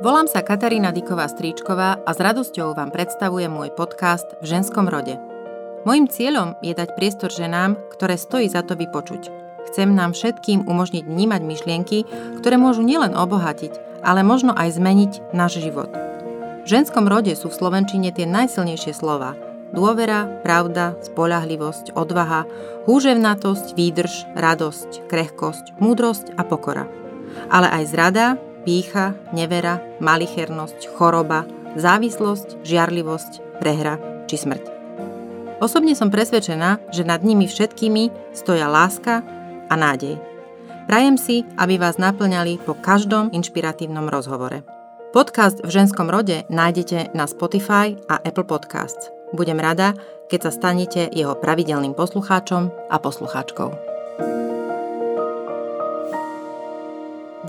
Volám sa Katarína Diková Stríčková a s radosťou vám predstavujem môj podcast v ženskom rode. Mojím cieľom je dať priestor ženám, ktoré stojí za to vypočuť. Chcem nám všetkým umožniť vnímať myšlienky, ktoré môžu nielen obohatiť, ale možno aj zmeniť náš život. V ženskom rode sú v Slovenčine tie najsilnejšie slova. Dôvera, pravda, spolahlivosť, odvaha, húževnatosť, výdrž, radosť, krehkosť, múdrosť a pokora. Ale aj zrada, pícha, nevera, malichernosť, choroba, závislosť, žiarlivosť, prehra či smrť. Osobne som presvedčená, že nad nimi všetkými stoja láska a nádej. Prajem si, aby vás naplňali po každom inšpiratívnom rozhovore. Podcast v ženskom rode nájdete na Spotify a Apple Podcasts. Budem rada, keď sa stanete jeho pravidelným poslucháčom a poslucháčkou.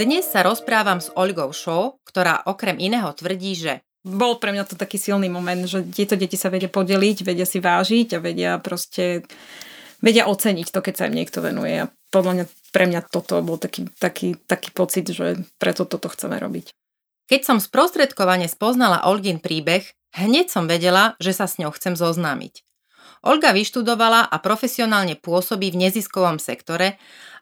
Dnes sa rozprávam s Olgou Show, ktorá okrem iného tvrdí, že bol pre mňa to taký silný moment, že tieto deti sa vedia podeliť, vedia si vážiť a vedia proste vedia oceniť to, keď sa im niekto venuje. A podľa mňa pre mňa toto bol taký, taký, taký pocit, že preto toto chceme robiť. Keď som sprostredkovane spoznala Olgin príbeh, hneď som vedela, že sa s ňou chcem zoznámiť. Olga vyštudovala a profesionálne pôsobí v neziskovom sektore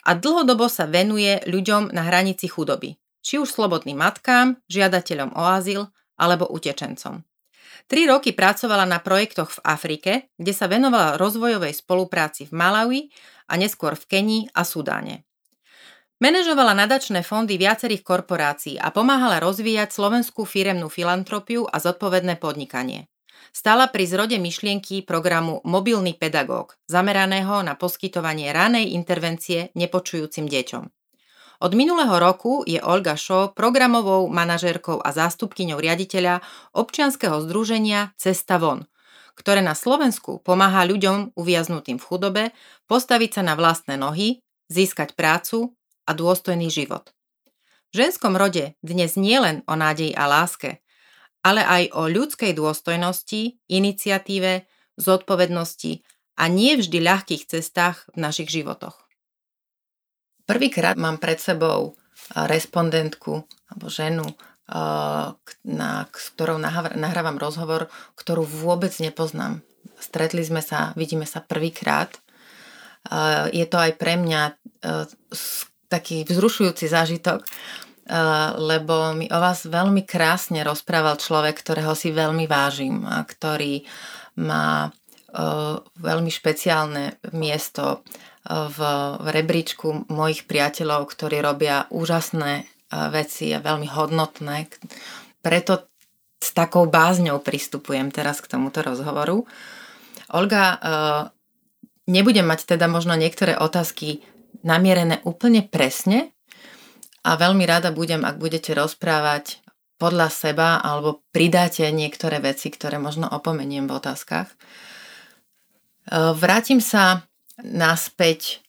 a dlhodobo sa venuje ľuďom na hranici chudoby, či už slobodným matkám, žiadateľom o azyl alebo utečencom. Tri roky pracovala na projektoch v Afrike, kde sa venovala rozvojovej spolupráci v Malawi a neskôr v Kenii a Sudáne. Manažovala nadačné fondy viacerých korporácií a pomáhala rozvíjať slovenskú firemnú filantropiu a zodpovedné podnikanie. Stala pri zrode myšlienky programu Mobilný pedagóg, zameraného na poskytovanie ranej intervencie nepočujúcim deťom. Od minulého roku je Olga Šo programovou manažérkou a zástupkyňou riaditeľa občianskeho združenia Cesta von, ktoré na Slovensku pomáha ľuďom uviaznutým v chudobe postaviť sa na vlastné nohy, získať prácu a dôstojný život. V ženskom rode dnes nie len o nádeji a láske, ale aj o ľudskej dôstojnosti, iniciatíve, zodpovednosti a nie vždy ľahkých cestách v našich životoch. Prvýkrát mám pred sebou respondentku alebo ženu, na, s ktorou nahrávam rozhovor, ktorú vôbec nepoznám. Stretli sme sa, vidíme sa prvýkrát. Je to aj pre mňa taký vzrušujúci zážitok, lebo mi o vás veľmi krásne rozprával človek, ktorého si veľmi vážim a ktorý má veľmi špeciálne miesto v, rebríčku mojich priateľov, ktorí robia úžasné veci a veľmi hodnotné. Preto s takou bázňou pristupujem teraz k tomuto rozhovoru. Olga, nebudem mať teda možno niektoré otázky namierené úplne presne, a veľmi rada budem, ak budete rozprávať podľa seba alebo pridáte niektoré veci, ktoré možno opomeniem v otázkach. E, vrátim sa naspäť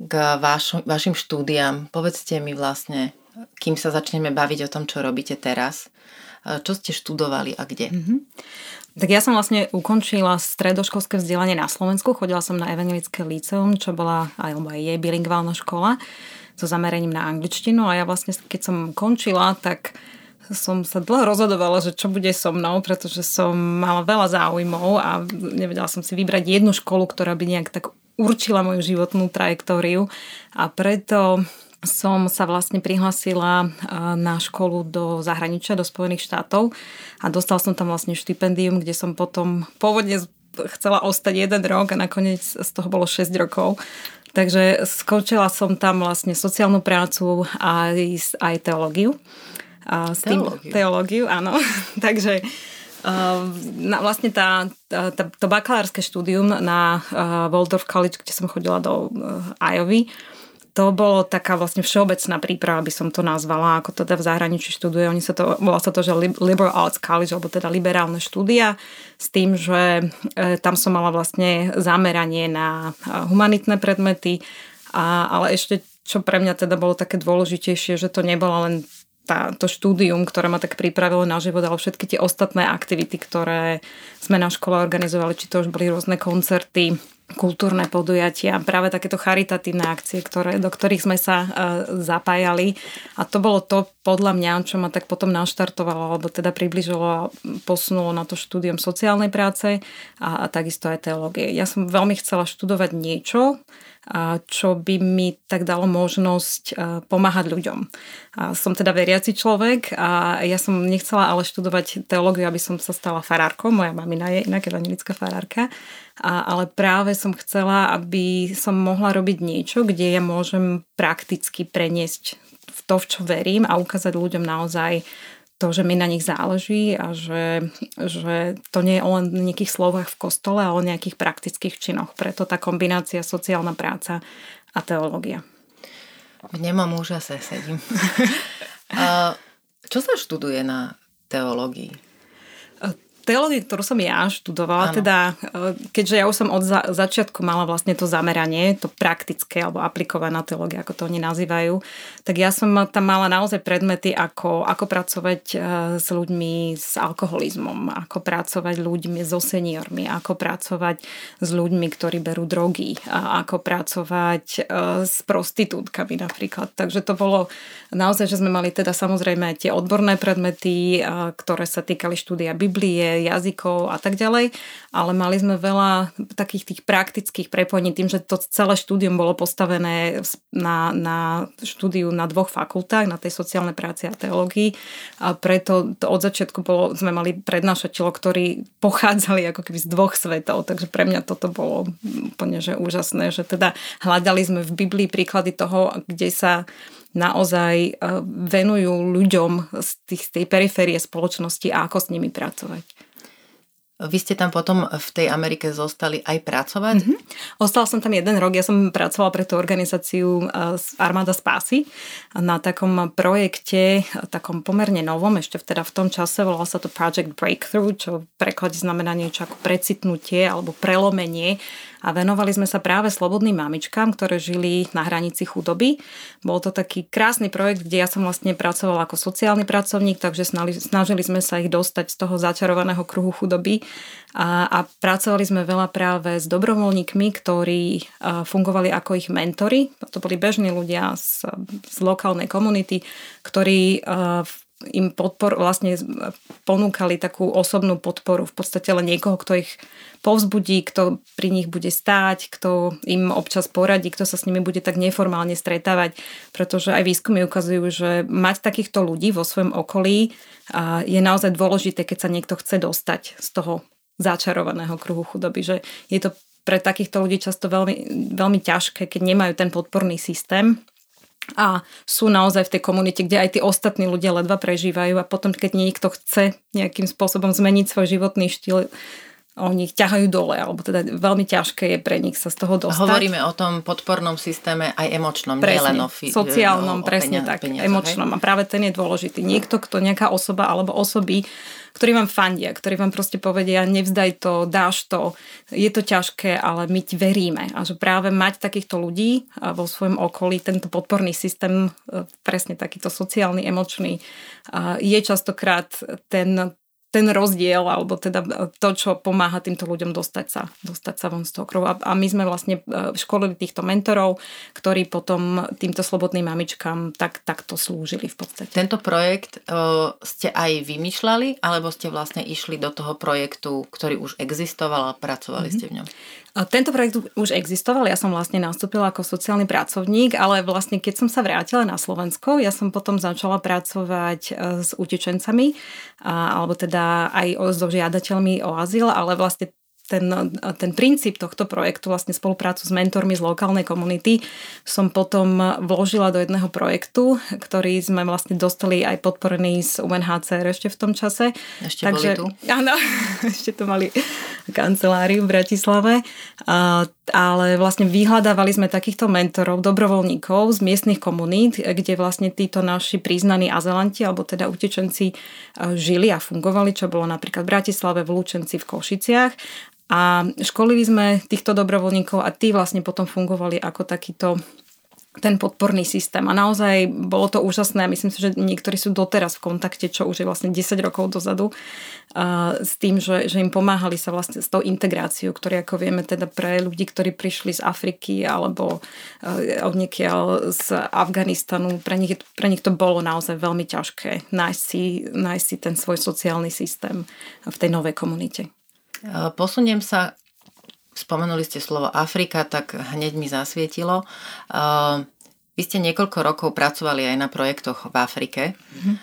k vaš, vašim štúdiám. Povedzte mi vlastne, kým sa začneme baviť o tom, čo robíte teraz. E, čo ste študovali a kde? Mm-hmm. Tak ja som vlastne ukončila stredoškolské vzdelanie na Slovensku. Chodila som na Evangelické líceum, čo bola alebo je bilingválna škola so zameraním na angličtinu a ja vlastne, keď som končila, tak som sa dlho rozhodovala, že čo bude so mnou, pretože som mala veľa záujmov a nevedela som si vybrať jednu školu, ktorá by nejak tak určila moju životnú trajektóriu a preto som sa vlastne prihlasila na školu do zahraničia, do Spojených štátov a dostal som tam vlastne štipendium, kde som potom pôvodne chcela ostať jeden rok a nakoniec z toho bolo 6 rokov. Takže skončila som tam vlastne sociálnu prácu a aj teológiu. A s tým, teológiu. teológiu, áno. Takže uh, na, vlastne tá, tá, to bakalárske štúdium na uh, Waldorf College, kde som chodila do uh, Iowa, to bolo taká vlastne všeobecná príprava, by som to nazvala, ako teda v zahraničí študuje. Oni sa to, volá sa to, že Liberal Arts College, alebo teda liberálne štúdia, s tým, že e, tam som mala vlastne zameranie na humanitné predmety, a, ale ešte čo pre mňa teda bolo také dôležitejšie, že to nebolo len tá, to štúdium, ktoré ma tak pripravilo na život, ale všetky tie ostatné aktivity, ktoré sme na škole organizovali, či to už boli rôzne koncerty, kultúrne podujatia, práve takéto charitatívne akcie, ktoré, do ktorých sme sa uh, zapájali. A to bolo to podľa mňa, čo ma tak potom naštartovalo, alebo teda približilo a posunulo na to štúdium sociálnej práce a, a takisto aj teológie. Ja som veľmi chcela študovať niečo, čo by mi tak dalo možnosť pomáhať ľuďom. Som teda veriaci človek a ja som nechcela ale študovať teológiu, aby som sa stala farárkou. Moja mamina je inak evangelická farárka. Ale práve som chcela, aby som mohla robiť niečo, kde ja môžem prakticky preniesť to, v čo verím a ukázať ľuďom naozaj to, že mi na nich záleží a že, že to nie je len o nejakých slovách v kostole, ale o nejakých praktických činoch. Preto tá kombinácia sociálna práca a teológia. V nemom úžase sedím. Čo sa študuje na teológii? Teológie, ktorú som ja študovala, ano. teda e, keďže ja už som od za, začiatku mala vlastne to zameranie, to praktické alebo aplikovaná teológia, ako to oni nazývajú, tak ja som tam mala naozaj predmety, ako, ako pracovať e, s ľuďmi s alkoholizmom, ako pracovať ľuďmi so seniormi, ako pracovať s ľuďmi, ktorí berú drogy, ako pracovať e, s prostitútkami napríklad. Takže to bolo naozaj, že sme mali teda samozrejme tie odborné predmety, ktoré sa týkali štúdia Biblie, jazykov a tak ďalej, ale mali sme veľa takých tých praktických prepojení tým, že to celé štúdium bolo postavené na, na štúdiu na dvoch fakultách, na tej sociálnej práci a teológii a preto to od začiatku bolo, sme mali prednášateľov, ktorí pochádzali ako keby z dvoch svetov, takže pre mňa toto bolo úplne že úžasné, že teda hľadali sme v Biblii príklady toho, kde sa naozaj e, venujú ľuďom z, tých, z tej periférie spoločnosti a ako s nimi pracovať. Vy ste tam potom v tej Amerike zostali aj pracovať? Mm-hmm. Ostala som tam jeden rok. Ja som pracovala pre tú organizáciu e, Armáda spásy na takom projekte, takom pomerne novom, ešte teda v tom čase volalo sa to Project Breakthrough, čo v preklade znamená niečo ako precitnutie alebo prelomenie a venovali sme sa práve slobodným mamičkám, ktoré žili na hranici chudoby. Bol to taký krásny projekt, kde ja som vlastne pracovala ako sociálny pracovník, takže snažili sme sa ich dostať z toho začarovaného kruhu chudoby a, a pracovali sme veľa práve s dobrovoľníkmi, ktorí fungovali ako ich mentory. To boli bežní ľudia z, z lokálnej komunity, ktorí im podpor, vlastne ponúkali takú osobnú podporu, v podstate len niekoho, kto ich povzbudí, kto pri nich bude stáť, kto im občas poradí, kto sa s nimi bude tak neformálne stretávať, pretože aj výskumy ukazujú, že mať takýchto ľudí vo svojom okolí je naozaj dôležité, keď sa niekto chce dostať z toho začarovaného kruhu chudoby, že je to pre takýchto ľudí často veľmi, veľmi ťažké, keď nemajú ten podporný systém a sú naozaj v tej komunite, kde aj tí ostatní ľudia ledva prežívajú a potom, keď niekto chce nejakým spôsobom zmeniť svoj životný štýl, oni ich ťahajú dole, alebo teda veľmi ťažké je pre nich sa z toho dostať. Hovoríme o tom podpornom systéme aj emočnom, presne, nielen o fi- sociálnom, o, presne o tak, peniazoch, emočnom. Hej? A práve ten je dôležitý. Niekto, kto nejaká osoba alebo osoby, ktorí vám fandia, ktorí vám proste povedia, nevzdaj to, dáš to, je to ťažké, ale my ti veríme. A že práve mať takýchto ľudí vo svojom okolí, tento podporný systém, e, presne takýto sociálny, emočný, je častokrát ten, ten rozdiel, alebo teda to, čo pomáha týmto ľuďom dostať sa, dostať sa von z toho krovu. A, a my sme vlastne e, školili týchto mentorov, ktorí potom týmto slobodným mamičkám tak, takto slúžili v podstate. Tento projekt o, e, ste aj vymýšľali, alebo ste vlastne išli do toho projektu, ktorý už existoval a pracovali mm-hmm. ste v ňom? Tento projekt už existoval, ja som vlastne nastúpila ako sociálny pracovník, ale vlastne keď som sa vrátila na Slovensko, ja som potom začala pracovať e, s utečencami, alebo teda aj so žiadateľmi o azyl, ale vlastne ten, ten princíp tohto projektu, vlastne spoluprácu s mentormi z lokálnej komunity, som potom vložila do jedného projektu, ktorý sme vlastne dostali aj podporený z UNHCR ešte v tom čase. Ešte Takže, boli tu? Áno, ešte to mali kanceláriu v Bratislave. A, ale vlastne vyhľadávali sme takýchto mentorov, dobrovoľníkov z miestnych komunít, kde vlastne títo naši priznaní azelanti, alebo teda utečenci žili a fungovali, čo bolo napríklad v Bratislave, v Lučenci, v Košiciach a školili sme týchto dobrovoľníkov a tí vlastne potom fungovali ako takýto ten podporný systém. A naozaj bolo to úžasné myslím si, že niektorí sú doteraz v kontakte, čo už je vlastne 10 rokov dozadu, a s tým, že, že im pomáhali sa vlastne s tou integráciou, ktoré ako vieme teda pre ľudí, ktorí prišli z Afriky alebo od niekiaľ z Afganistanu, pre nich, pre nich to bolo naozaj veľmi ťažké nájsť si, nájsť si ten svoj sociálny systém v tej novej komunite. Posuniem sa spomenuli ste slovo Afrika, tak hneď mi zasvietilo. Vy ste niekoľko rokov pracovali aj na projektoch v Afrike. Mm-hmm.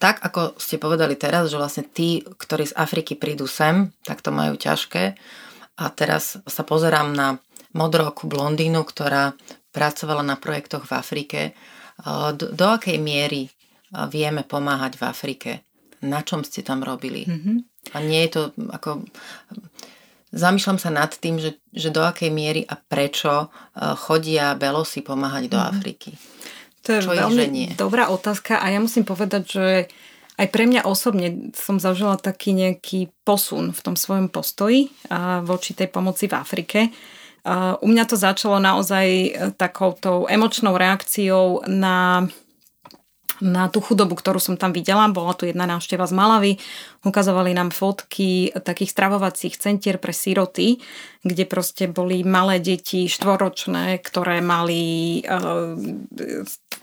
Tak ako ste povedali teraz, že vlastne tí, ktorí z Afriky prídu sem, tak to majú ťažké. A teraz sa pozerám na modroku blondínu, ktorá pracovala na projektoch v Afrike. Do, do akej miery vieme pomáhať v Afrike? Na čom ste tam robili? Mm-hmm. A nie je to ako... Zamýšľam sa nad tým, že, že do akej miery a prečo e, chodia Belosy pomáhať do mhm. Afriky. To je Čo veľmi dobrá otázka a ja musím povedať, že aj pre mňa osobne som zažila taký nejaký posun v tom svojom postoji voči tej pomoci v Afrike. U mňa to začalo naozaj e, takoutou emočnou reakciou na na tú chudobu, ktorú som tam videla. Bola tu jedna návšteva z Malavy. Ukazovali nám fotky takých stravovacích centier pre siroty, kde proste boli malé deti štvoročné, ktoré mali uh,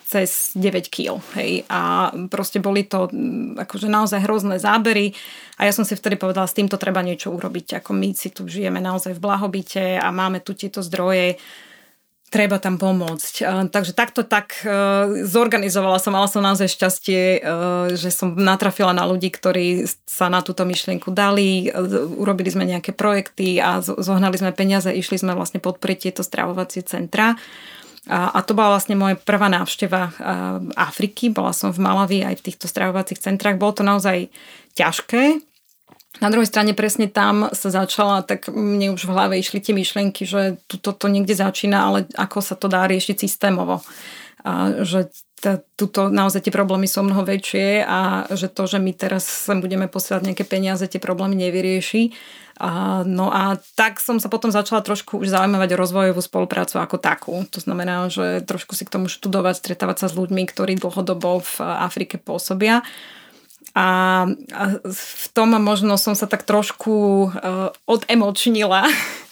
cez 9 kg. Hej. A proste boli to akože naozaj hrozné zábery. A ja som si vtedy povedala, s týmto treba niečo urobiť. Ako my si tu žijeme naozaj v blahobite a máme tu tieto zdroje treba tam pomôcť. Takže takto tak e, zorganizovala som, mala som naozaj šťastie, e, že som natrafila na ľudí, ktorí sa na túto myšlienku dali, e, urobili sme nejaké projekty a zohnali sme peniaze, išli sme vlastne podporiť tieto stravovacie centra. A, a to bola vlastne moja prvá návšteva Afriky. Bola som v Malavi aj v týchto stravovacích centrách. Bolo to naozaj ťažké, na druhej strane presne tam sa začala, tak mne už v hlave išli tie myšlienky, že toto to niekde začína, ale ako sa to dá riešiť systémovo. A že tuto naozaj tie problémy sú mnoho väčšie a že to, že my teraz sem budeme posielať nejaké peniaze, tie problémy nevyrieši. A, no a tak som sa potom začala trošku už zaujímavať o rozvojovú spoluprácu ako takú. To znamená, že trošku si k tomu študovať, stretávať sa s ľuďmi, ktorí dlhodobo v Afrike pôsobia. A, v tom možno som sa tak trošku uh, odemočnila,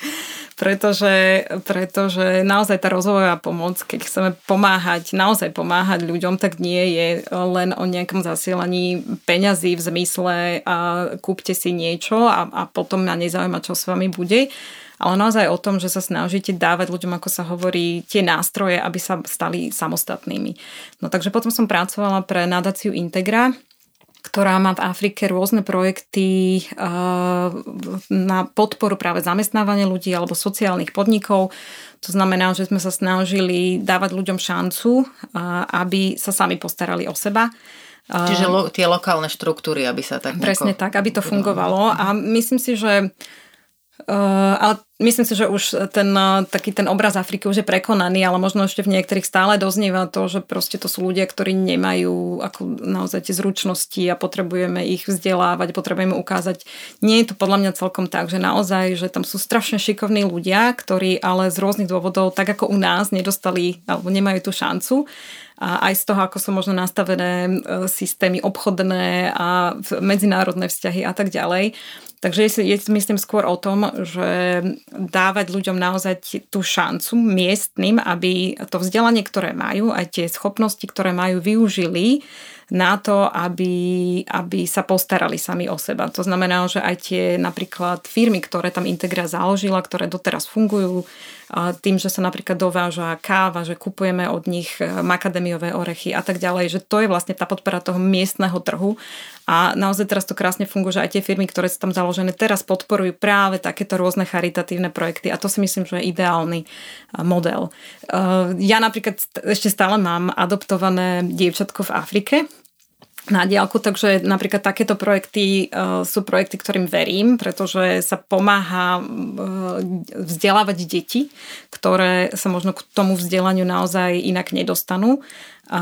pretože, pretože naozaj tá rozvojová pomoc, keď chceme pomáhať, naozaj pomáhať ľuďom, tak nie je len o nejakom zasielaní peňazí v zmysle a kúpte si niečo a, a potom ma nezaujíma, čo s vami bude, ale naozaj o tom, že sa snažíte dávať ľuďom, ako sa hovorí, tie nástroje, aby sa stali samostatnými. No takže potom som pracovala pre nadáciu Integra, ktorá má v Afrike rôzne projekty eh, na podporu práve zamestnávania ľudí alebo sociálnych podnikov. To znamená, že sme sa snažili dávať ľuďom šancu, eh, aby sa sami postarali o seba. Čiže lo, tie lokálne štruktúry, aby sa tak... Presne tak, aby to fungovalo. A myslím si, že Uh, ale myslím si, že už ten uh, taký ten obraz Afriky už je prekonaný, ale možno ešte v niektorých stále doznieva to, že proste to sú ľudia, ktorí nemajú ako naozaj tie zručnosti a potrebujeme ich vzdelávať, potrebujeme ukázať. Nie je to podľa mňa celkom tak, že naozaj, že tam sú strašne šikovní ľudia, ktorí ale z rôznych dôvodov, tak ako u nás, nedostali alebo nemajú tú šancu a aj z toho, ako sú možno nastavené uh, systémy obchodné a medzinárodné vzťahy a tak ďalej, Takže je myslím skôr o tom, že dávať ľuďom naozaj tú šancu miestnym, aby to vzdelanie, ktoré majú, aj tie schopnosti, ktoré majú, využili na to, aby, aby sa postarali sami o seba. To znamená, že aj tie napríklad firmy, ktoré tam Integra založila, ktoré doteraz fungujú, tým, že sa napríklad dováža káva, že kupujeme od nich e, makademiové orechy a tak ďalej, že to je vlastne tá podpora toho miestneho trhu a naozaj teraz to krásne funguje, že aj tie firmy, ktoré sú tam založené, teraz podporujú práve takéto rôzne charitatívne projekty a to si myslím, že je ideálny e, model. E, ja napríklad ešte stále mám adoptované dievčatko v Afrike, na diálku, takže napríklad takéto projekty uh, sú projekty, ktorým verím, pretože sa pomáha uh, vzdelávať deti, ktoré sa možno k tomu vzdelaniu naozaj inak nedostanú A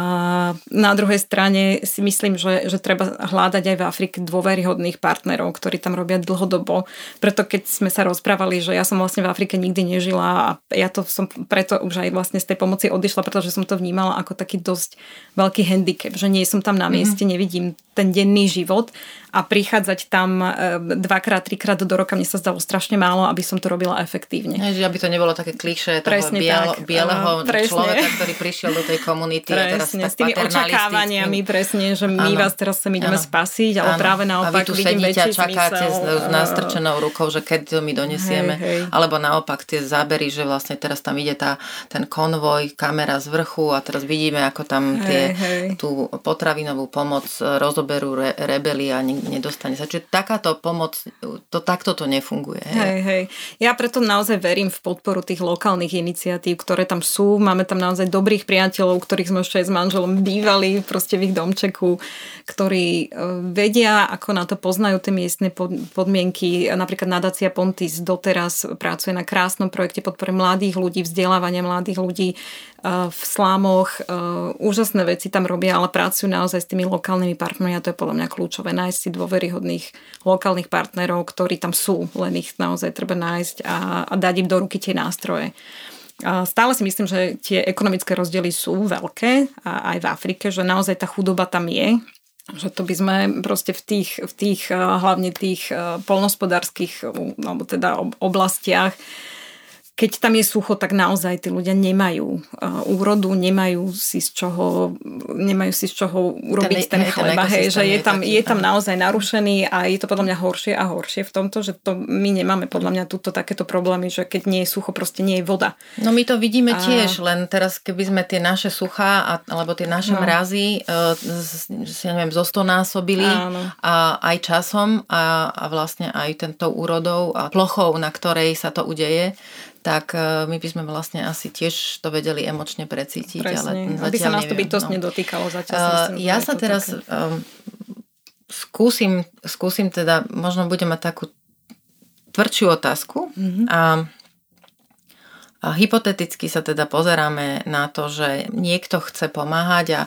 na druhej strane si myslím, že, že treba hľadať aj v Afrike dôveryhodných partnerov, ktorí tam robia dlhodobo. Preto keď sme sa rozprávali, že ja som vlastne v Afrike nikdy nežila a ja to som preto už aj vlastne z tej pomoci odišla, pretože som to vnímala ako taký dosť veľký handicap, že nie som tam na mieste, mm-hmm. nevidím ten denný život a prichádzať tam e, dvakrát, trikrát do roka mne sa zdalo strašne málo, aby som to robila efektívne. že aby to nebolo také kliše toho biel, bieleho človeka, ktorý prišiel do tej komunity presne, a teraz tak s tými očakávaniami presne, že my ano, vás teraz sem ideme ano, spasiť, ale ano. práve naopak a vy tu sedíte a čakáte s nastrčenou rukou, že keď to my donesieme, hej, hej. alebo naopak tie zábery, že vlastne teraz tam ide tá, ten konvoj, kamera z vrchu a teraz vidíme, ako tam tie, hej, hej. tú potravinovú pomoc rozoberú re, rebeli a nedostane sa. Čiže takáto pomoc, to takto to nefunguje. Hej. hej, hej. Ja preto naozaj verím v podporu tých lokálnych iniciatív, ktoré tam sú. Máme tam naozaj dobrých priateľov, ktorých sme ešte aj s manželom bývali proste v ich domčeku, ktorí e, vedia, ako na to poznajú tie miestne podmienky. Napríklad nadácia Pontis doteraz pracuje na krásnom projekte podpory mladých ľudí, vzdelávania mladých ľudí v slámoch. Úžasné veci tam robia, ale pracujú naozaj s tými lokálnymi partnermi a to je podľa mňa kľúčové. Nájsť si dôveryhodných lokálnych partnerov, ktorí tam sú, len ich naozaj treba nájsť a, a dať im do ruky tie nástroje. A stále si myslím, že tie ekonomické rozdiely sú veľké a aj v Afrike, že naozaj tá chudoba tam je, že to by sme proste v tých, v tých hlavne tých polnospodárských alebo teda oblastiach keď tam je sucho, tak naozaj tí ľudia nemajú uh, úrodu, nemajú si z čoho, nemajú si z čoho urobiť ten, ten chleba. Hej, že je tam, je tam naozaj narušený a je to podľa mňa horšie a horšie v tomto, že to my nemáme podľa mňa túto takéto problémy, že keď nie je sucho, proste nie je voda. No my to vidíme a... tiež, len teraz keby sme tie naše suchá a, alebo tie naše no. mrazy uh, si neviem, zostonásobili a aj časom a, a vlastne aj tento úrodou a plochou, na ktorej sa to udeje, tak e, my by sme vlastne asi tiež to vedeli emočne precítiť. Presne, ale aby sa nás to bytosť no. nedotýkalo zatiaľ. Uh, ja sa teraz um, skúsim, skúsim teda, možno budem mať takú tvrdšiu otázku mm-hmm. a, a hypoteticky sa teda pozeráme na to, že niekto chce pomáhať a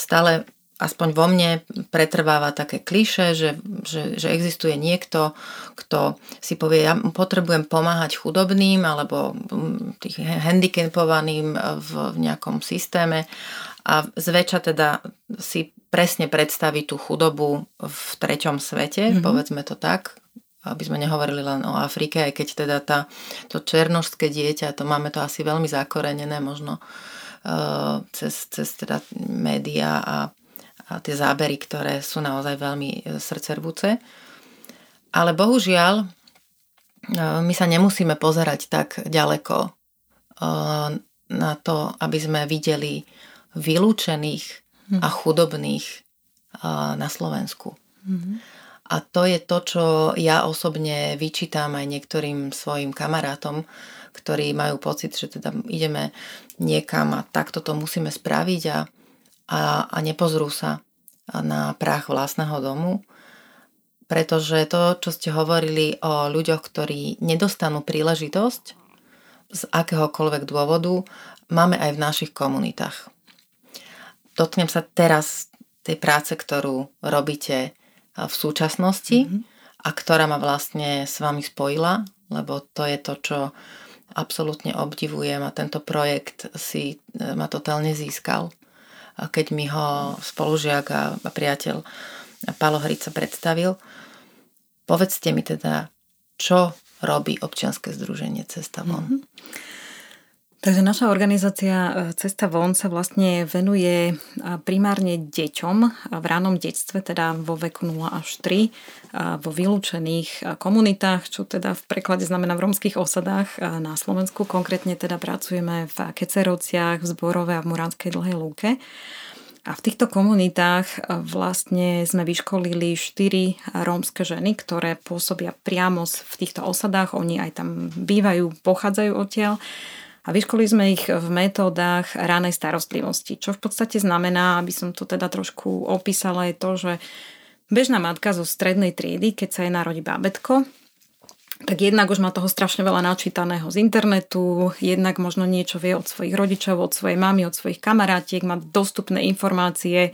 stále aspoň vo mne pretrváva také kliše, že, že, že existuje niekto, kto si povie, ja potrebujem pomáhať chudobným alebo mm, tých handicapovaným v, v nejakom systéme a zväčša teda si presne predstaví tú chudobu v treťom svete, mm-hmm. povedzme to tak, aby sme nehovorili len o Afrike, aj keď teda tá, to černožské dieťa, to máme to asi veľmi zakorenené možno uh, cez, cez teda média a a tie zábery, ktoré sú naozaj veľmi e, srdcervúce. Ale bohužiaľ, e, my sa nemusíme pozerať tak ďaleko e, na to, aby sme videli vylúčených hm. a chudobných na Slovensku. Mm-hmm. A to je to, čo ja osobne vyčítam aj niektorým svojim kamarátom, ktorí majú pocit, že teda ideme niekam a takto to musíme spraviť a a, a nepozrú sa na prach vlastného domu, pretože to, čo ste hovorili o ľuďoch, ktorí nedostanú príležitosť z akéhokoľvek dôvodu, máme aj v našich komunitách. Dotknem sa teraz tej práce, ktorú robíte v súčasnosti mm-hmm. a ktorá ma vlastne s vami spojila, lebo to je to, čo absolútne obdivujem a tento projekt si e, ma totálne získal keď mi ho spolužiak a, priateľ Palo Hrica predstavil. Povedzte mi teda, čo robí občianske združenie Cesta von? Mm-hmm. Takže naša organizácia e, Cesta von sa vlastne venuje e, primárne deťom v ránom detstve, teda vo veku 0 až 3, vo vylúčených e, komunitách, čo teda v preklade znamená v romských osadách na Slovensku. Konkrétne teda pracujeme v Kecerovciach, v Zborove a v Muránskej dlhej lúke. A v týchto komunitách vlastne sme vyškolili štyri rómske ženy, ktoré pôsobia priamo v týchto osadách. Oni aj tam bývajú, pochádzajú odtiaľ a vyškolili sme ich v metódach ránej starostlivosti, čo v podstate znamená, aby som to teda trošku opísala, je to, že bežná matka zo strednej triedy, keď sa jej narodí bábetko, tak jednak už má toho strašne veľa načítaného z internetu, jednak možno niečo vie od svojich rodičov, od svojej mamy, od svojich kamarátiek, má dostupné informácie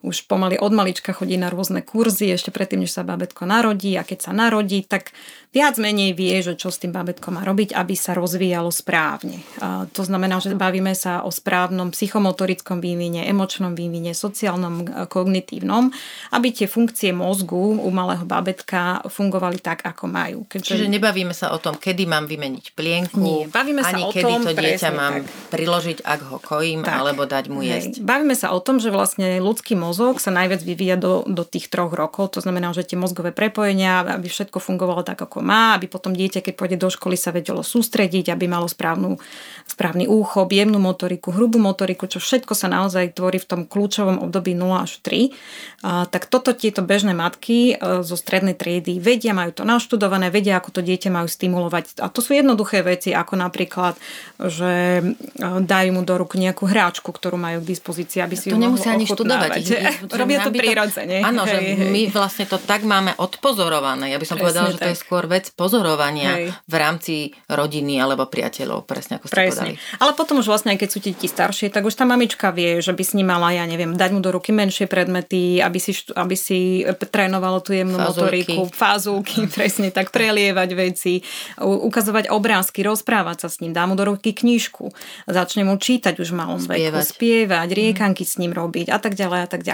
už pomaly od malička chodí na rôzne kurzy, ešte predtým, než sa babetko narodí a keď sa narodí, tak viac menej vie, že čo s tým babetkom má robiť, aby sa rozvíjalo správne. A to znamená, že bavíme sa o správnom psychomotorickom vývine, emočnom vývine, sociálnom, kognitívnom, aby tie funkcie mozgu u malého babetka fungovali tak, ako majú. Keďže... Čiže nebavíme sa o tom, kedy mám vymeniť plienku, Nie, bavíme ani sa o kedy tom, to dieťa mám tak. priložiť, ak ho kojím, tak. alebo dať mu jesť. Hej. Bavíme sa o tom, že vlastne ľudský mozog mozog sa najviac vyvíja do, do tých troch rokov. To znamená, že tie mozgové prepojenia, aby všetko fungovalo tak, ako má, aby potom dieťa, keď pôjde do školy, sa vedelo sústrediť, aby malo správnu, správny úchop, jemnú motoriku, hrubú motoriku, čo všetko sa naozaj tvorí v tom kľúčovom období 0 až 3. A, tak toto tieto bežné matky e, zo strednej triedy vedia, majú to naštudované, vedia, ako to dieťa majú stimulovať. A to sú jednoduché veci, ako napríklad, že e, dajú mu do rúk nejakú hráčku, ktorú majú k dispozícii, aby si to ju nemusia ani študovať. Robia to prirodzene. Áno, že my vlastne to tak máme odpozorované. Ja by som presne povedala, že tak. to je skôr vec pozorovania hej. v rámci rodiny alebo priateľov, presne ako ste presne. povedali. Ale potom už vlastne, keď sú deti staršie, tak už tá mamička vie, že by s ním mala, ja neviem, dať mu do ruky menšie predmety, aby si, aby si trénovalo tú jemnú fazulky. motoriku, fázulky, presne tak, prelievať veci, ukazovať obrázky, rozprávať sa s ním, dá mu do ruky knižku, začne mu čítať už malom spievať. veku, spievať, riekanky mm. s ním robiť a tak ďalej a tak ďalej.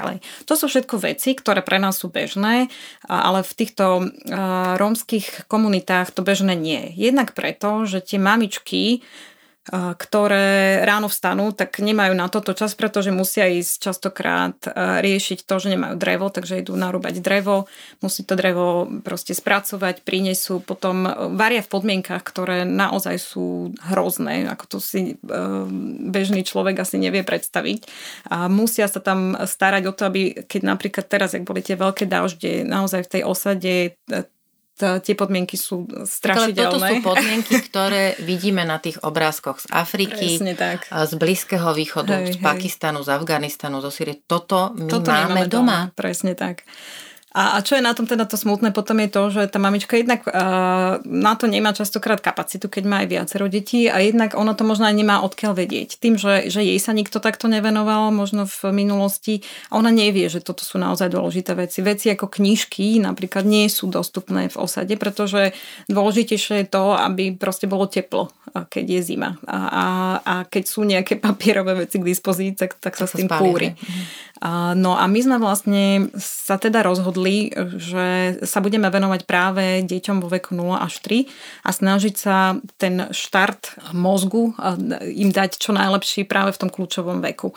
To sú všetko veci, ktoré pre nás sú bežné, ale v týchto rómskych komunitách to bežné nie je. Jednak preto, že tie mamičky ktoré ráno vstanú, tak nemajú na toto čas, pretože musia ísť častokrát riešiť to, že nemajú drevo, takže idú narúbať drevo, musí to drevo proste spracovať, prinesú, potom varia v podmienkach, ktoré naozaj sú hrozné, ako to si bežný človek asi nevie predstaviť. A musia sa tam starať o to, aby keď napríklad teraz, ak boli tie veľké dažde, naozaj v tej osade tie podmienky sú strašidelné. Ale toto sú podmienky, ktoré vidíme na tých obrázkoch z Afriky, tak. z Blízkeho východu, hej, z Pakistanu, hej. z Afganistanu, zo Syrie. Toto my toto máme doma. doma. Presne tak. A, a čo je na tom teda to smutné potom je to, že tá mamička jednak uh, na to nemá častokrát kapacitu, keď má aj viacero detí a jednak ona to možno aj nemá odkiaľ vedieť. Tým, že, že jej sa nikto takto nevenoval možno v minulosti a ona nevie, že toto sú naozaj dôležité veci. Veci ako knižky napríklad nie sú dostupné v osade, pretože dôležitejšie je to, aby proste bolo teplo, keď je zima. A, a, a keď sú nejaké papierové veci k dispozícii, tak, tak sa tak s tým kúri. Mhm. No a my sme vlastne sa teda rozhodli, že sa budeme venovať práve deťom vo veku 0 až 3 a snažiť sa ten štart mozgu im dať čo najlepší práve v tom kľúčovom veku.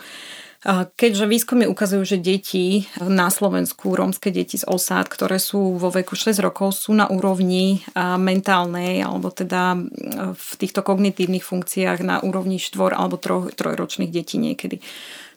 Keďže výskumy ukazujú, že deti na Slovensku, rómske deti z osád, ktoré sú vo veku 6 rokov, sú na úrovni mentálnej, alebo teda v týchto kognitívnych funkciách na úrovni 4 alebo 3, trojročných detí niekedy.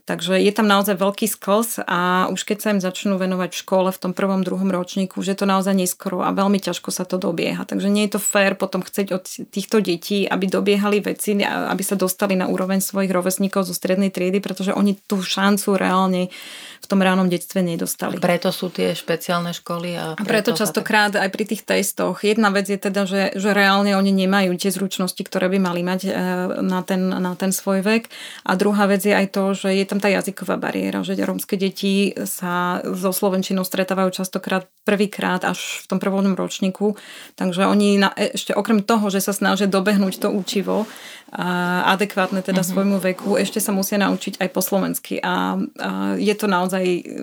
Takže je tam naozaj veľký skos a už keď sa im začnú venovať v škole v tom prvom, druhom ročníku, že to naozaj neskoro a veľmi ťažko sa to dobieha. Takže nie je to fér potom chcieť od týchto detí, aby dobiehali veci, aby sa dostali na úroveň svojich rovesníkov zo strednej triedy, pretože oni tú šancu reálne v tom ránom detstve nedostali. A preto sú tie špeciálne školy. A preto, a preto častokrát aj pri tých testoch. Jedna vec je teda, že, že reálne oni nemajú tie zručnosti, ktoré by mali mať e, na ten, na ten svoj vek. A druhá vec je aj to, že je tam tá jazyková bariéra, že rómske deti sa so slovenčinou stretávajú častokrát prvýkrát až v tom prvom ročníku. Takže oni na, e, ešte okrem toho, že sa snažia dobehnúť to učivo, a adekvátne teda uh-huh. svojmu veku, ešte sa musia naučiť aj po slovensky. A, a je to naozaj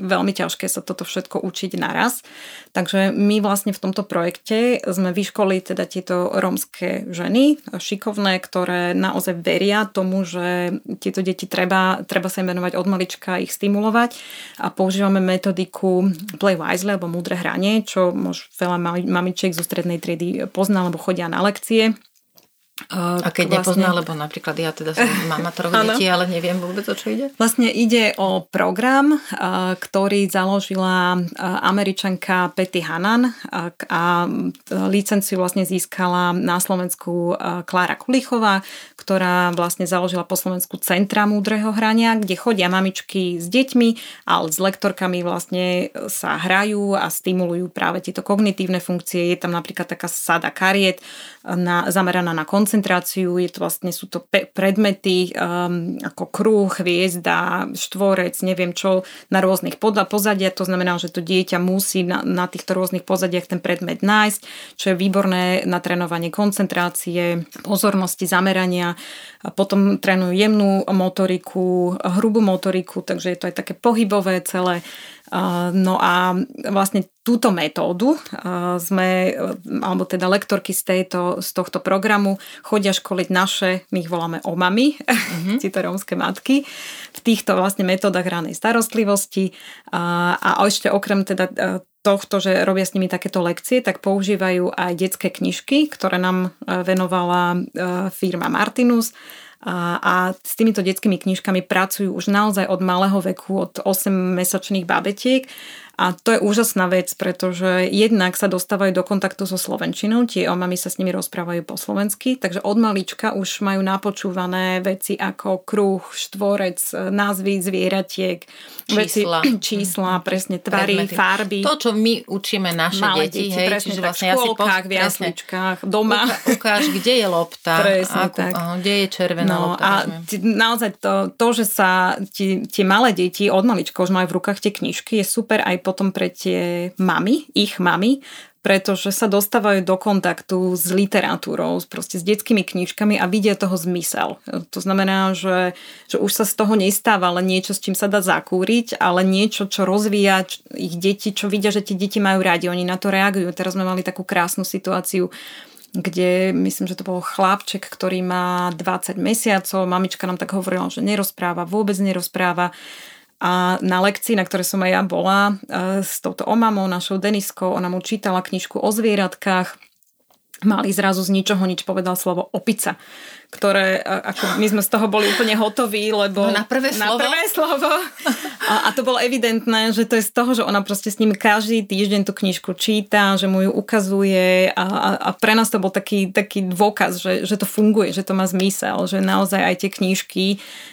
veľmi ťažké sa toto všetko učiť naraz. Takže my vlastne v tomto projekte sme vyškolili teda tieto rómske ženy, šikovné, ktoré naozaj veria tomu, že tieto deti treba, treba sa im venovať od malička, ich stimulovať a používame metodiku Play Wisely alebo múdre hranie, čo možno veľa mamičiek zo strednej triedy pozná, alebo chodia na lekcie a keď vlastne... nepozná, lebo napríklad ja teda som mama troch detí, ale neviem vôbec, o čo ide? Vlastne ide o program, ktorý založila američanka Petty Hanan a licenciu vlastne získala na Slovensku Klára Kulichová, ktorá vlastne založila po Slovensku Centra múdreho hrania, kde chodia mamičky s deťmi, ale s lektorkami vlastne sa hrajú a stimulujú práve tieto kognitívne funkcie. Je tam napríklad taká sada kariet na, zameraná na koncentráciu, je to vlastne, sú to pe- predmety um, ako kruh, hviezda, štvorec, neviem čo, na rôznych pod- pozadiach. To znamená, že to dieťa musí na, na týchto rôznych pozadiach ten predmet nájsť, čo je výborné na trénovanie koncentrácie, pozornosti, zamerania. A potom trénujú jemnú motoriku, hrubú motoriku, takže je to aj také pohybové celé. No a vlastne túto metódu sme, alebo teda lektorky z, tejto, z tohto programu chodia školiť naše, my ich voláme omamy, mm-hmm. tieto rómske matky, v týchto vlastne metódach ranej starostlivosti a, a ešte okrem teda tohto, že robia s nimi takéto lekcie, tak používajú aj detské knižky, ktoré nám venovala firma Martinus a, a s týmito detskými knižkami pracujú už naozaj od malého veku, od 8-mesačných babetiek a to je úžasná vec, pretože jednak sa dostávajú do kontaktu so Slovenčinou, tie omami sa s nimi rozprávajú po slovensky, takže od malička už majú napočúvané veci ako kruh, štvorec, názvy zvieratiek, čísla, veci, čísla presne tvary, Predmety. farby. To, čo my učíme naše Malé deti, deti, hej, presne čiže vlastne v škôlkách, v jasličkách, doma. Uka- ukáž, kde je lopta, presne ako, tak. kde je červená no, lopta. A t- naozaj to, to, že sa tie malé deti od malička už majú v rukách tie knižky, je super aj potom pre tie mamy, ich mamy, pretože sa dostávajú do kontaktu s literatúrou, proste s detskými knižkami a vidia toho zmysel. To znamená, že, že už sa z toho nestáva len niečo, s čím sa dá zakúriť, ale niečo, čo rozvíja ich deti, čo vidia, že tie deti majú radi. Oni na to reagujú. Teraz sme mali takú krásnu situáciu, kde myslím, že to bol chlapček, ktorý má 20 mesiacov. Mamička nám tak hovorila, že nerozpráva, vôbec nerozpráva a na lekcii, na ktorej som aj ja bola, e, s touto omamou, našou Deniskou, ona mu čítala knižku o zvieratkách, mali zrazu z ničoho nič povedal slovo opica ktoré ako my sme z toho boli úplne hotoví, lebo... No na prvé na slovo. Prvé slovo. A, a to bolo evidentné, že to je z toho, že ona proste s ním každý týždeň tú knižku číta, že mu ju ukazuje a, a, a pre nás to bol taký, taký dôkaz, že, že to funguje, že to má zmysel, že naozaj aj tie knižky...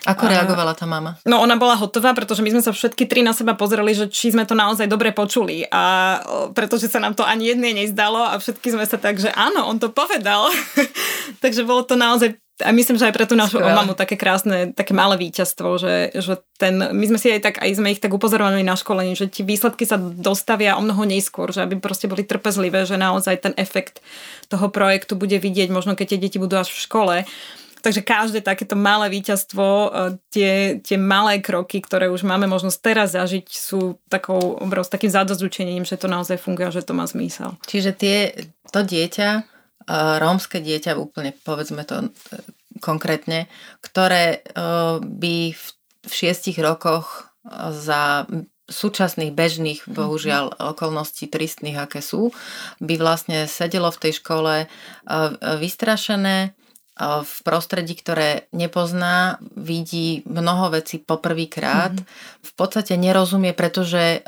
Ako reagovala tá mama? No ona bola hotová, pretože my sme sa všetky tri na seba pozreli, že či sme to naozaj dobre počuli a pretože sa nám to ani jedné nezdalo a všetky sme sa tak, že áno, on to povedal. Takže bolo to naozaj a myslím, že aj pre tú našu Skvelé. omamu také krásne, také malé víťazstvo, že, že ten, my sme si aj tak, aj sme ich tak upozorovali na školení, že tie výsledky sa dostavia o mnoho neskôr, že aby proste boli trpezlivé, že naozaj ten efekt toho projektu bude vidieť, možno keď tie deti budú až v škole. Takže každé takéto malé víťazstvo, e, tie, tie malé kroky, ktoré už máme možnosť teraz zažiť, sú takou obrovs, takým zadozučením, že to naozaj funguje, že to má zmysel. Čiže tie, to dieťa rómske dieťa, úplne povedzme to e, konkrétne, ktoré e, by v, v šiestich rokoch za súčasných bežných, mhm. bohužiaľ, okolností tristných, aké sú, by vlastne sedelo v tej škole vystrašené, v prostredí, ktoré nepozná, vidí mnoho vecí poprvýkrát, mm-hmm. v podstate nerozumie, pretože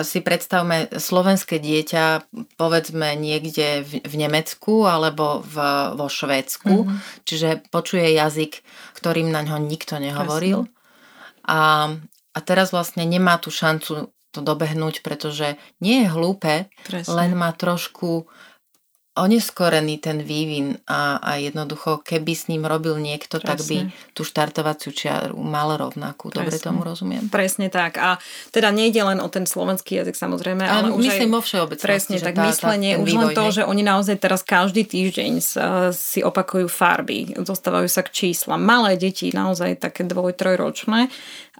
si predstavme slovenské dieťa, povedzme niekde v, v Nemecku alebo v, vo Švédsku, mm-hmm. čiže počuje jazyk, ktorým na ňo nikto nehovoril. A, a teraz vlastne nemá tú šancu to dobehnúť, pretože nie je hlúpe, Presne. len má trošku oneskorený ten vývin a, a jednoducho, keby s ním robil niekto, Presne. tak by tú štartovaciu čiaru mal rovnakú. Presne. Dobre tomu rozumiem? Presne tak. A teda nejde len o ten slovenský jazyk samozrejme, ale, ale myslím aj, vo všeobecnosti. Presne, tak tá, myslenie, tá, už len to, ne? že oni naozaj teraz každý týždeň si opakujú farby, dostávajú sa k číslam. Malé deti, naozaj také dvoj, trojročné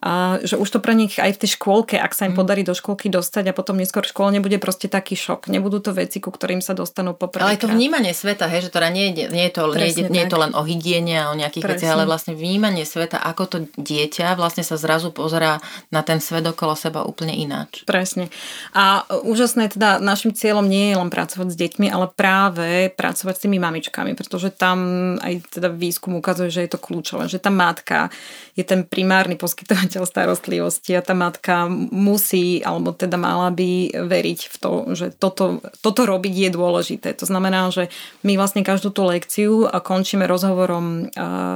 a že už to pre nich aj v tej škôlke, ak sa im mm. podarí do škôlky dostať a potom neskôr v škole nebude proste taký šok. Nebudú to veci, ku ktorým sa dostanú poprvé. Ale to vnímanie sveta, hej, že teda nie, nie, je to, nie, je, nie je to len o hygiene a o nejakých Presne. veciach, ale vlastne vnímanie sveta, ako to dieťa vlastne sa zrazu pozerá na ten svet okolo seba úplne ináč. Presne. A úžasné teda našim cieľom nie je len pracovať s deťmi, ale práve pracovať s tými mamičkami, pretože tam aj teda výskum ukazuje, že je to kľúčové, že tá matka je ten primárny poskytovateľ starostlivosti a tá matka musí, alebo teda mala by veriť v to, že toto, toto robiť je dôležité. To znamená, že my vlastne každú tú lekciu končíme rozhovorom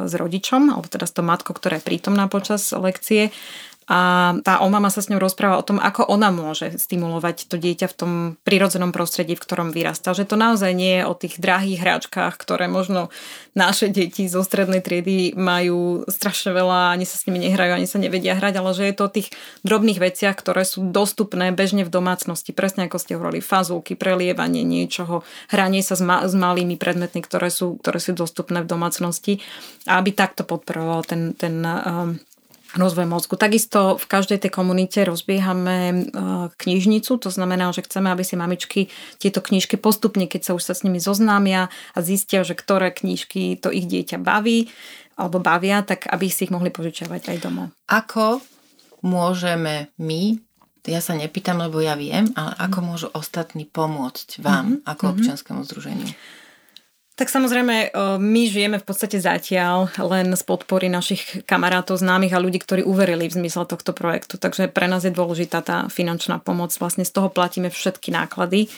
s rodičom, alebo teda s tou matkou, ktorá je prítomná počas lekcie a tá omama sa s ňou rozpráva o tom, ako ona môže stimulovať to dieťa v tom prirodzenom prostredí, v ktorom vyrastá. Že to naozaj nie je o tých drahých hráčkách, ktoré možno naše deti zo strednej triedy majú strašne veľa, ani sa s nimi nehrajú, ani sa nevedia hrať, ale že je to o tých drobných veciach, ktoré sú dostupné bežne v domácnosti. Presne ako ste hovorili, fazulky, prelievanie niečoho, hranie sa s, ma- s malými predmetmi, ktoré sú, ktoré sú dostupné v domácnosti. A aby takto podporoval ten, ten um, rozvoj mozgu. Takisto v každej tej komunite rozbiehame e, knižnicu, to znamená, že chceme, aby si mamičky tieto knižky postupne, keď sa už sa s nimi zoznámia a zistia, že ktoré knižky to ich dieťa baví alebo bavia, tak aby si ich mohli požičiavať aj domov. Ako môžeme my, ja sa nepýtam, lebo ja viem, ale ako môžu ostatní pomôcť vám mm-hmm. ako mhm. občianskému združeniu? Tak samozrejme, my žijeme v podstate zatiaľ len z podpory našich kamarátov, známych a ľudí, ktorí uverili v zmysel tohto projektu. Takže pre nás je dôležitá tá finančná pomoc. Vlastne z toho platíme všetky náklady,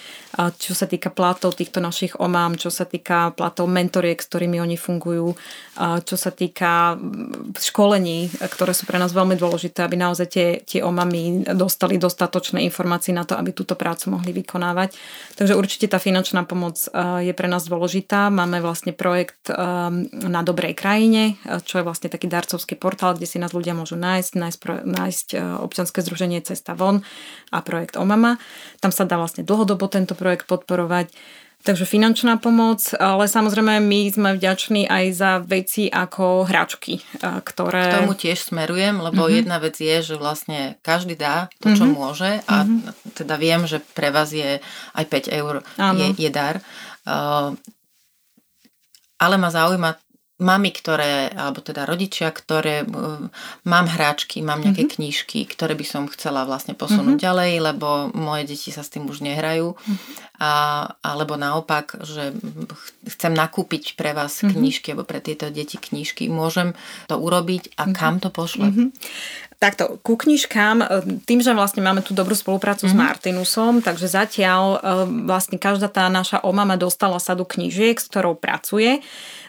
čo sa týka platov týchto našich omám, čo sa týka platov mentoriek, s ktorými oni fungujú, čo sa týka školení, ktoré sú pre nás veľmi dôležité, aby naozaj tie, tie omamy dostali dostatočné informácie na to, aby túto prácu mohli vykonávať. Takže určite tá finančná pomoc je pre nás dôležitá máme vlastne projekt um, na dobrej krajine, čo je vlastne taký darcovský portál, kde si nás ľudia môžu nájsť, nájsť, nájsť uh, občanské združenie Cesta von a projekt Omama. Tam sa dá vlastne dlhodobo tento projekt podporovať. Takže finančná pomoc, ale samozrejme my sme vďační aj za veci ako hračky, uh, ktoré... K tomu tiež smerujem, lebo uh-huh. jedna vec je, že vlastne každý dá to, čo uh-huh. môže a uh-huh. teda viem, že pre vás je aj 5 eur je, je dar. Uh, ale ma zaujíma mami, ktoré, alebo teda rodičia, ktoré mám hráčky, mám nejaké mm-hmm. knížky, ktoré by som chcela vlastne posunúť mm-hmm. ďalej, lebo moje deti sa s tým už nehrajú. Mm-hmm. A, alebo naopak, že chcem nakúpiť pre vás mm-hmm. knižky, alebo pre tieto deti knižky. Môžem to urobiť a mm-hmm. kam to pošlem? Mm-hmm. Takto, ku knižkám, e, tým, že vlastne máme tú dobrú spoluprácu mm-hmm. s mhm. Martinusom, takže zatiaľ e, vlastne každá tá naša omama dostala sadu knižiek, s ktorou pracuje.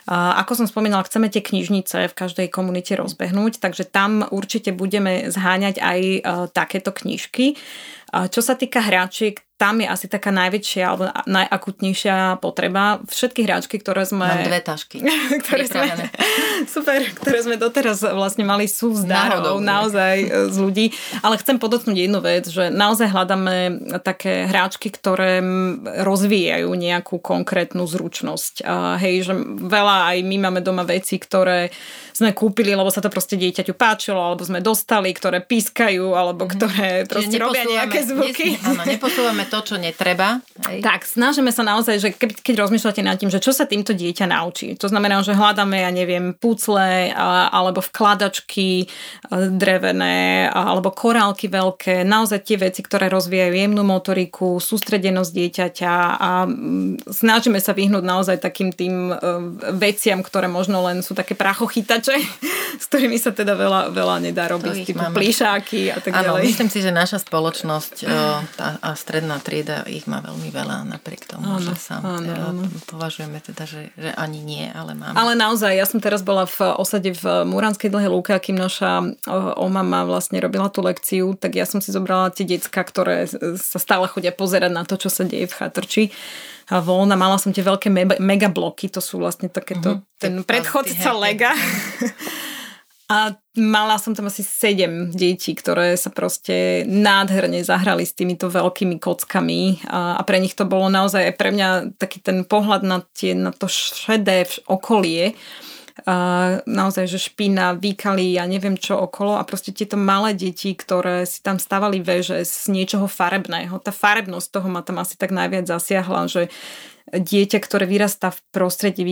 Ako som spomínala, chceme tie knižnice v každej komunite rozbehnúť, takže tam určite budeme zháňať aj e, takéto knižky. Čo sa týka hráčiek, tam je asi taká najväčšia alebo najakutnejšia potreba. Všetky hráčky, ktoré sme... Mám dve tašky. ktoré sme, super, ktoré sme doteraz vlastne mali sú z darov, naozaj e, z ľudí. Ale chcem podotknúť jednu vec, že naozaj hľadáme také hráčky, ktoré rozvíjajú nejakú konkrétnu zručnosť. hej, že veľa aj my máme doma veci, ktoré sme kúpili, lebo sa to proste dieťaťu páčilo, alebo sme dostali, ktoré pískajú, alebo mhm. ktoré proste robia nejaké zvuky. Áno, neposúvame to, čo netreba. Hej. Tak, snažíme sa naozaj, že keď, keď rozmýšľate nad tým, že čo sa týmto dieťa naučí. To znamená, že hľadáme, ja neviem, pucle alebo vkladačky drevené alebo korálky veľké, naozaj tie veci, ktoré rozvíjajú jemnú motoriku, sústredenosť dieťaťa a snažíme sa vyhnúť naozaj takým tým e, veciam, ktoré možno len sú také prachochytače, s ktorými sa teda veľa, veľa nedá robiť, typu plíšáky a tak ďalej. Áno, myslím si, že naša spoločnosť e, tá, a stredná trieda ich má veľmi veľa, napriek tomu, áno, že sa áno, áno. považujeme teda, že, že ani nie, ale máme. Ale naozaj, ja som teraz bola v osade v Muranskej dlhej lúke, akým naša omama vlastne robila tú lekciu, tak ja som si zobrala tie decka, ktoré sa stále chodia pozerať na to, čo sa deje v chatrči a voľna. Mala som tie veľké megabloky, to sú vlastne takéto, uh-huh. ten predchodca Lega. A mala som tam asi sedem detí, ktoré sa proste nádherne zahrali s týmito veľkými kockami. A, pre nich to bolo naozaj aj pre mňa taký ten pohľad na, tie, na to šedé okolie, naozaj, že špina, výkali, ja neviem čo okolo a proste tieto malé deti, ktoré si tam stavali veže z niečoho farebného. Tá farebnosť toho ma tam asi tak najviac zasiahla, že dieťa, ktoré vyrastá v prostredí,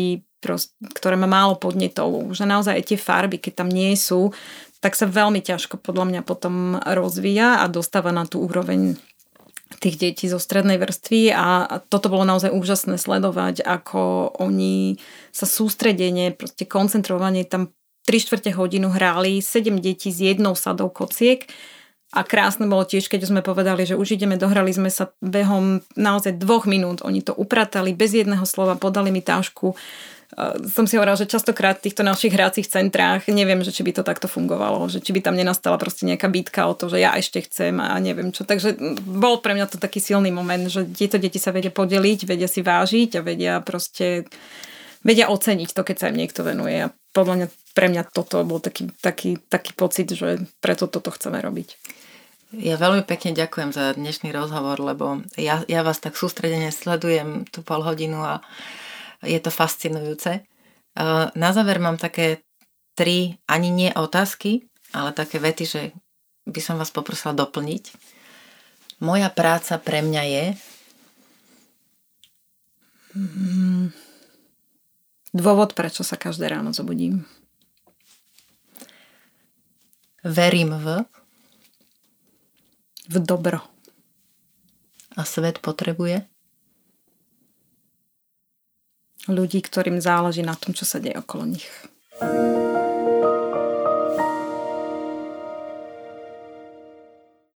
ktoré má málo podnetov, že naozaj aj tie farby, keď tam nie sú, tak sa veľmi ťažko podľa mňa potom rozvíja a dostáva na tú úroveň tých detí zo strednej vrstvy a toto bolo naozaj úžasné sledovať, ako oni sa sústredenie, proste koncentrovanie tam 3 čtvrte hodinu hráli, 7 detí s jednou sadou kociek a krásne bolo tiež, keď sme povedali, že už ideme, dohrali sme sa behom naozaj dvoch minút. Oni to upratali bez jedného slova, podali mi tášku som si hovorila, že častokrát v týchto našich hracích centrách neviem, že či by to takto fungovalo, že či by tam nenastala proste nejaká bitka o to, že ja ešte chcem a neviem čo. Takže bol pre mňa to taký silný moment, že tieto deti sa vedia podeliť, vedia si vážiť a vedia proste vedia oceniť to, keď sa im niekto venuje. A podľa mňa pre mňa toto bol taký, taký, taký pocit, že preto toto chceme robiť. Ja veľmi pekne ďakujem za dnešný rozhovor, lebo ja, ja vás tak sústredene sledujem tú pol hodinu a je to fascinujúce. Na záver mám také tri, ani nie otázky, ale také vety, že by som vás poprosila doplniť. Moja práca pre mňa je... Mm, dôvod, prečo sa každé ráno zobudím. Verím v... V dobro. A svet potrebuje? Ľudí, ktorým záleží na tom, čo sa deje okolo nich.